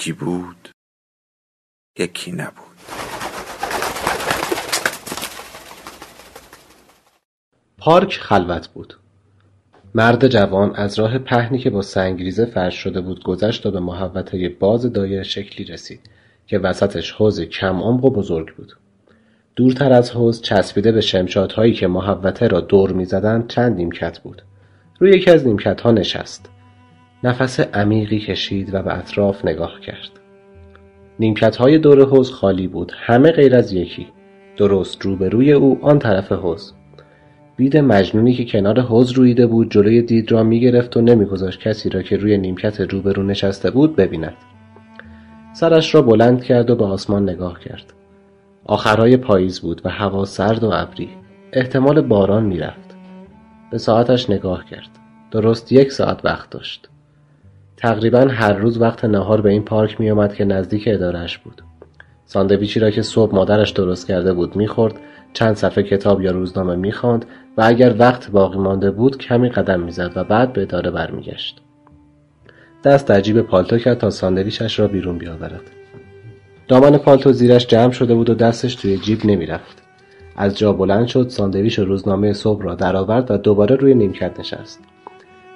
یکی بود یکی نبود. پارک خلوت بود. مرد جوان از راه پهنی که با سنگریزه فرش شده بود گذشت و به محوطه باز دایره شکلی رسید که وسطش حوز کم عمق و بزرگ بود. دورتر از حوز چسبیده به شمشادهایی که محوطه را دور می‌زدند چند نیمکت بود. روی یکی از نیمکت ها نشست. نفس عمیقی کشید و به اطراف نگاه کرد. های دور حوز خالی بود همه غیر از یکی. درست روبروی او آن طرف حوز بید مجنونی که کنار حوز رویده بود جلوی دید را می‌گرفت و نمیگذاشت کسی را که روی نیمکت روبرو نشسته بود ببیند. سرش را بلند کرد و به آسمان نگاه کرد. آخرهای پاییز بود و هوا سرد و ابری. احتمال باران می‌رفت. به ساعتش نگاه کرد. درست یک ساعت وقت داشت. تقریبا هر روز وقت نهار به این پارک میآمد که نزدیک ادارهش بود. ساندویچی را که صبح مادرش درست کرده بود می‌خورد چند صفحه کتاب یا روزنامه می‌خواند و اگر وقت باقی مانده بود کمی قدم می‌زد و بعد به اداره برمیگشت. دست در جیب پالتو کرد تا ساندویچش را بیرون بیاورد. دامن پالتو زیرش جمع شده بود و دستش توی جیب نمی‌رفت. از جا بلند شد ساندویچ و روزنامه صبح را درآورد و دوباره روی نیمکت نشست.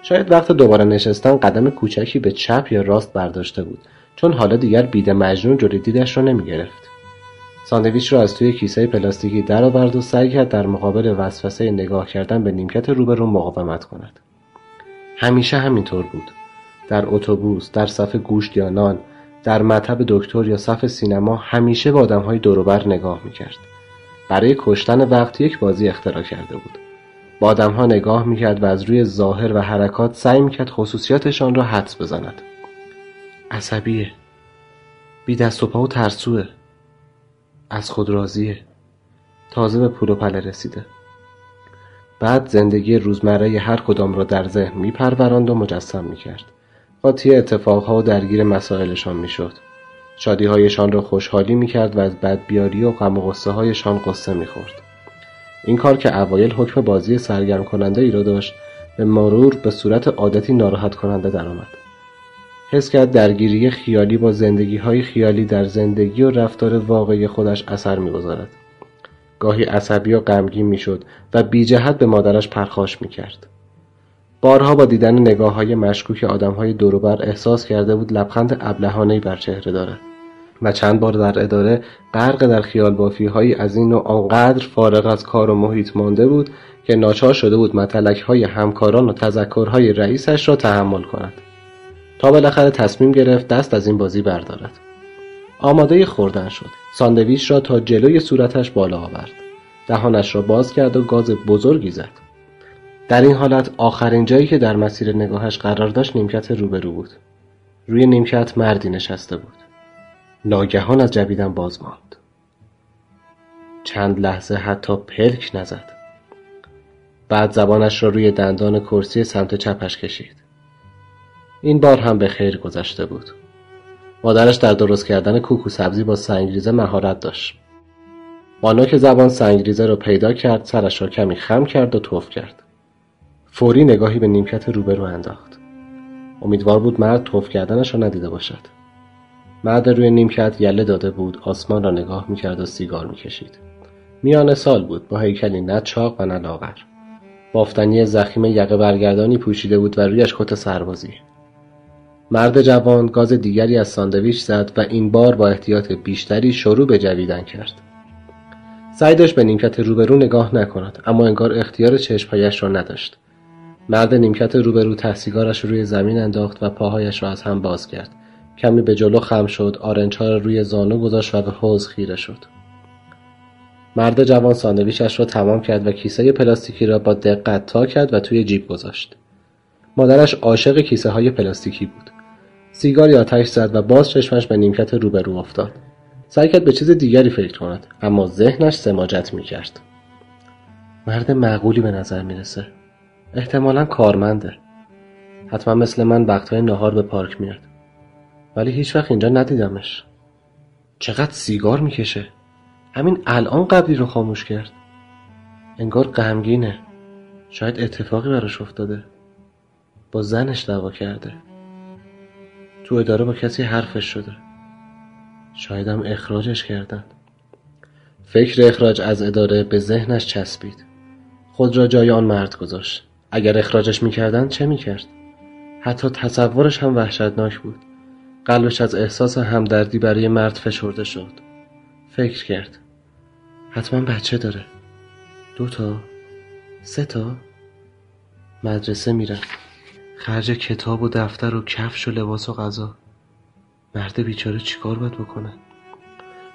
شاید وقت دوباره نشستن قدم کوچکی به چپ یا راست برداشته بود چون حالا دیگر بید مجنون جلوی دیدش را نمی‌گرفت. ساندویچ را از توی کیسه پلاستیکی درآورد و سعی کرد در مقابل وسوسه نگاه کردن به نیمکت روبرو مقاومت کند. همیشه همینطور بود. در اتوبوس در صف گوشت یا نان در مطب دکتر یا صف سینما همیشه به آدمهای دوروبر نگاه می‌کرد. برای کشتن وقت یک بازی اختراع کرده بود. با آدمها نگاه می‌کرد و از روی ظاهر و حرکات سعی می‌کرد خصوصیاتشان را حدس بزند. عصبیه. بی دست و پا و ترسوه. از خود راضیه. تازه به پول و پله رسیده. بعد زندگی روزمره هر کدام را در ذهن میپروراند و مجسم می‌کرد. قاطی اتفاقها و درگیر مسائلشان می‌شد. شادیهایشان را خوشحالی می‌کرد و از بدبیاری و غم و غصه هایشان قصه می‌خورد. این کار که اوایل حکم بازی سرگرم کننده ای را داشت به مرور به صورت عادتی ناراحت کننده درآمد. حس کرد درگیری خیالی با زندگی های خیالی در زندگی و رفتار واقعی خودش اثر می‌گذارد. گاهی عصبی و غمگین می‌شد و بی جهت به مادرش پرخاش می‌کرد. بارها با دیدن نگاه های مشکوک آدم های دوروبر احساس کرده بود لبخند ابلهانهی بر چهره دارد. و چند بار در اداره غرق در خیال بافی از این و آنقدر فارغ از کار و محیط مانده بود که ناچار شده بود متلک های همکاران و تذکرهای رئیسش را تحمل کند. تا بالاخره تصمیم گرفت دست از این بازی بردارد. آماده خوردن شد. ساندویچ را تا جلوی صورتش بالا آورد. دهانش را باز کرد و گاز بزرگی زد. در این حالت آخرین جایی که در مسیر نگاهش قرار داشت نیمکت روبرو بود. روی نیمکت مردی نشسته بود. ناگهان از جویدن باز ماند. چند لحظه حتی پلک نزد. بعد زبانش را روی دندان کرسی سمت چپش کشید. این بار هم به خیر گذشته بود. مادرش در درست کردن کوکو سبزی با سنگریزه مهارت داشت. مانا که زبان سنگریزه را پیدا کرد سرش را کمی خم کرد و توف کرد. فوری نگاهی به نیمکت روبرو انداخت. امیدوار بود مرد توف کردنش را ندیده باشد. مرد روی نیمکت یله داده بود آسمان را نگاه می‌کرد و سیگار می‌کشید. میان سال بود با هیکلی نه چاق و نه لاغر. بافتنی زخیم یقه برگردانی پوشیده بود و رویش کت سربازی. مرد جوان گاز دیگری از ساندویچ زد و این بار با احتیاط بیشتری شروع به جویدن کرد. سعی به نیمکت روبرو نگاه نکند اما انگار اختیار چشمهایش را نداشت. مرد نیمکت روبرو تحسیگارش روی زمین انداخت و پاهایش را از هم باز کرد. کمی به جلو خم شد آرنجها را روی زانو گذاشت و به حوز خیره شد. مرد جوان ساندویچش را تمام کرد و کیسه پلاستیکی را با دقت تا کرد و توی جیب گذاشت. مادرش عاشق کیسه های پلاستیکی بود. سیگاری آتش زد و باز چشمش به نیمکت روبرو افتاد. سعی کرد به چیز دیگری فکر کند اما ذهنش سماجت می‌کرد مرد معقولی به نظر می‌رسه. احتمالا کارمنده. حتما مثل من وقتهای نهار به پارک میاد ولی هیچ وقت اینجا ندیدمش. چقدر سیگار می‌کشه. همین الان قبلی رو خاموش کرد. انگار غمگینه. شاید اتفاقی براش افتاده. با زنش دعوا کرده. تو اداره با کسی حرفش شده. شایدم اخراجش کردن. فکر اخراج از اداره به ذهنش چسبید. خود را جای آن مرد گذاشت. اگر اخراجش می‌کردند چه می‌کرد؟ حتی تصورش هم وحشتناک بود. قلبش از احساس همدردی برای مرد فشرده شد. فکر کرد. حتما بچه داره. دو تا. سه تا. مدرسه میرن. خرج کتاب و دفتر و کفش و لباس و غذا. مرد بیچاره چیکار باید بکنه؟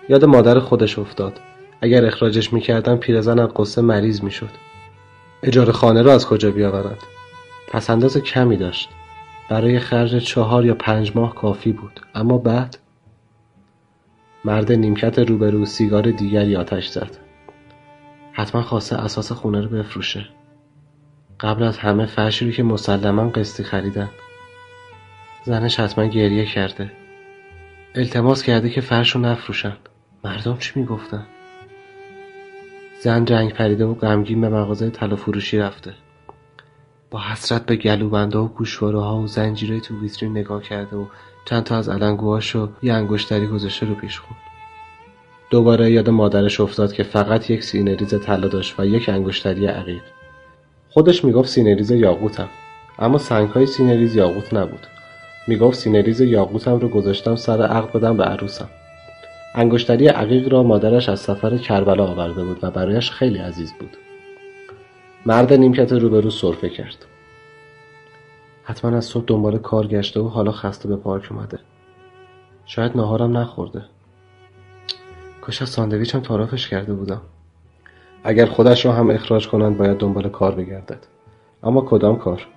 یاد مادر خودش افتاد. اگر اخراجش می‌کردن پیرزن از قصه مریض می‌شد. اجاره خانه را از کجا بیاورند؟ پس انداز کمی داشت. برای خرج چهار یا پنج ماه کافی بود. اما بعد مرد نیمکت روبرو سیگار دیگری آتش زد. حتما خواسته اساس خونه رو بفروشه. قبل از همه فرشی که مسلما قسطی خریدن. زنش حتما گریه کرده. التماس کرده که فرش رو نفروشن. مردم چی می‌گفتن؟ زن جنگ پریده و غمگین به مغازه طلا فروشی رفته. با حسرت به گلوبنده و گوشواره ها و زنجیره تو ویترین نگاه کرده و چند تا از علنگوهاش رو یه انگشتری گذاشته رو پیش خون. دوباره یاد مادرش افتاد که فقط یک سینه ریز طلا داشت و یک انگشتری عقیق. خودش می‌گفت سینه ریز یاقوتم اما سنگ های سینه ریز یاقوت نبود. می‌گفت سینه ریز یاقوتم رو گذاشتم سر عقد بدم به عروسم. انگشتری عقیق را مادرش از سفر کربلا آورده بود و برایش خیلی عزیز بود. مرد نیمکت روبرو سرفه کرد. حتما از صبح دنبال کار گشته و حالا خسته به پارک اومده. شاید ناهارم نخورده. کاش از ساندویچم تارافش کرده بودم. اگر خودش را هم اخراج کنند باید دنبال کار بگردد. اما کدام کار؟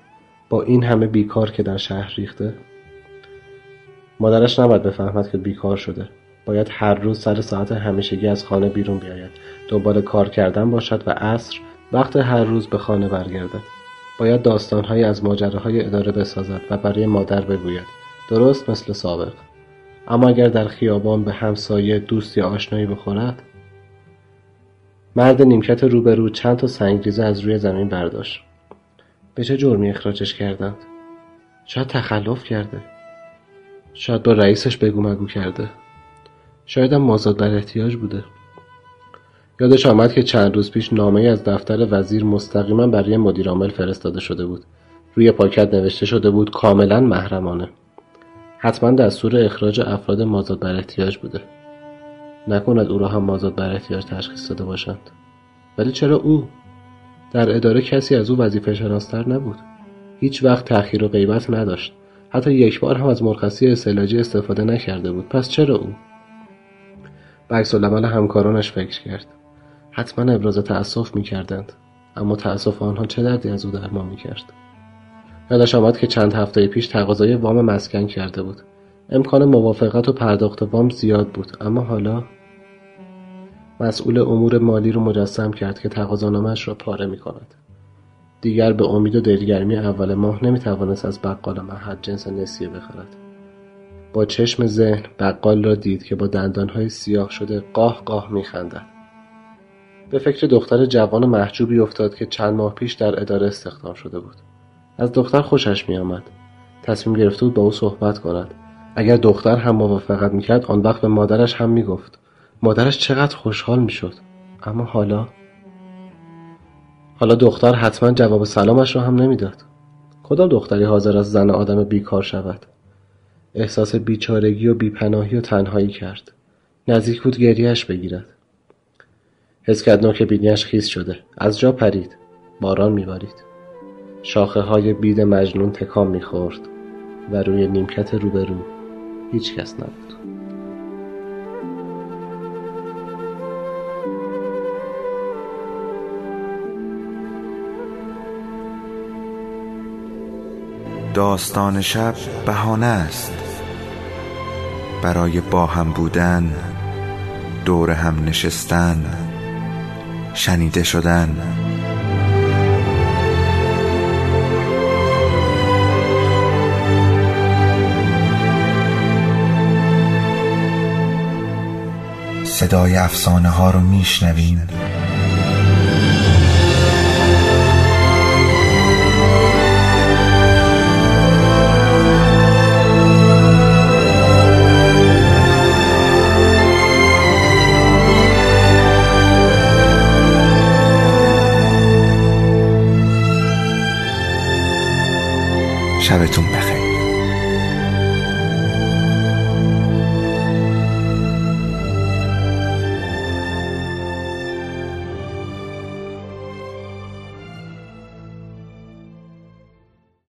با این همه بیکار که در شهر ریخته؟ مادرش نباید بفهمد که بیکار شده. باید هر روز سر ساعت همیشگی از خانه بیرون بیاید. دنبال کار کردن باشد و عصر وقت هر روز به خانه برگردد. باید داستانهایی از ماجراهای اداره بسازد و برای مادر بگوید. درست مثل سابق. اما اگر در خیابان به همسایه دوست یا آشنایی بخورد مرد نیمکت روبرو چند تا سنگریزه از روی زمین برداشت. به چه جرمی اخراجش کردند؟ شاید تخلف کرده. شاید با رئیسش بگو مگو کرده. شاید هم مازاد بر احتیاج بوده. یادش آمد که چند روز پیش نامه از دفتر وزیر مستقیما برای مدیرعامل فرستاده شده بود. روی پاکت نوشته شده بود کاملا محرمانه. حتما دستور اخراج افراد مازاد بر احتیاج بوده. نکند او را هم مازاد بر احتیاج تشخیص داده باشند. ولی چرا او؟ در اداره کسی از او وظیفه شناستر نبود. هیچ وقت تأخیر و غیبت نداشت. حتی یک بار هم از مرخصی استعلاجی استفاده نکرده بود. پس چرا او؟ به عکس همکارانش فکر کرد. حتما ابراز تأسف می‌کردند اما تأسف آنها چه دردی از او درمان می‌کرد یادش آمد که چند هفته پیش تقاضای وام مسکن کرده بود امکان موافقت و پرداخت وام زیاد بود اما حالا مسئول امور مالی رو مجسم کرد که تقاضانامش را پاره می کند. دیگر به امید و دلگرمی اول ماه نمی توانست از بقال محد جنس نسیه بخرد. با چشم ذهن بقال را دید که با دندانهای سیاه شده قاه قاه می خندد. به فکر دختر جوان محجوبی افتاد که چند ماه پیش در اداره استخدام شده بود. از دختر خوشش می آمد. تصمیم گرفته بود با او صحبت کند. اگر دختر هم موافقت می‌کرد آن وقت به مادرش هم می‌گفت. مادرش چقدر خوشحال می‌شد. اما حالا؟ حالا دختر حتما جواب سلامش را هم نمی‌داد. کدام دختری حاضر از زن آدم بیکار شود؟ احساس بیچارگی و بیپناهی و تنهایی کرد. نزدیک بود گریهش بگیرد. حس کرد نوک بینیش خیس شده. از جا پرید. باران میبارید. شاخه های بید مجنون تکام می‌خورد و روی نیمکت روبرو هیچ کس نبود. داستان شب بهانه است. برای با هم بودن دور هم نشستن شنیده شدن. صدای افسانه ها رو میشنویم. 他的中脉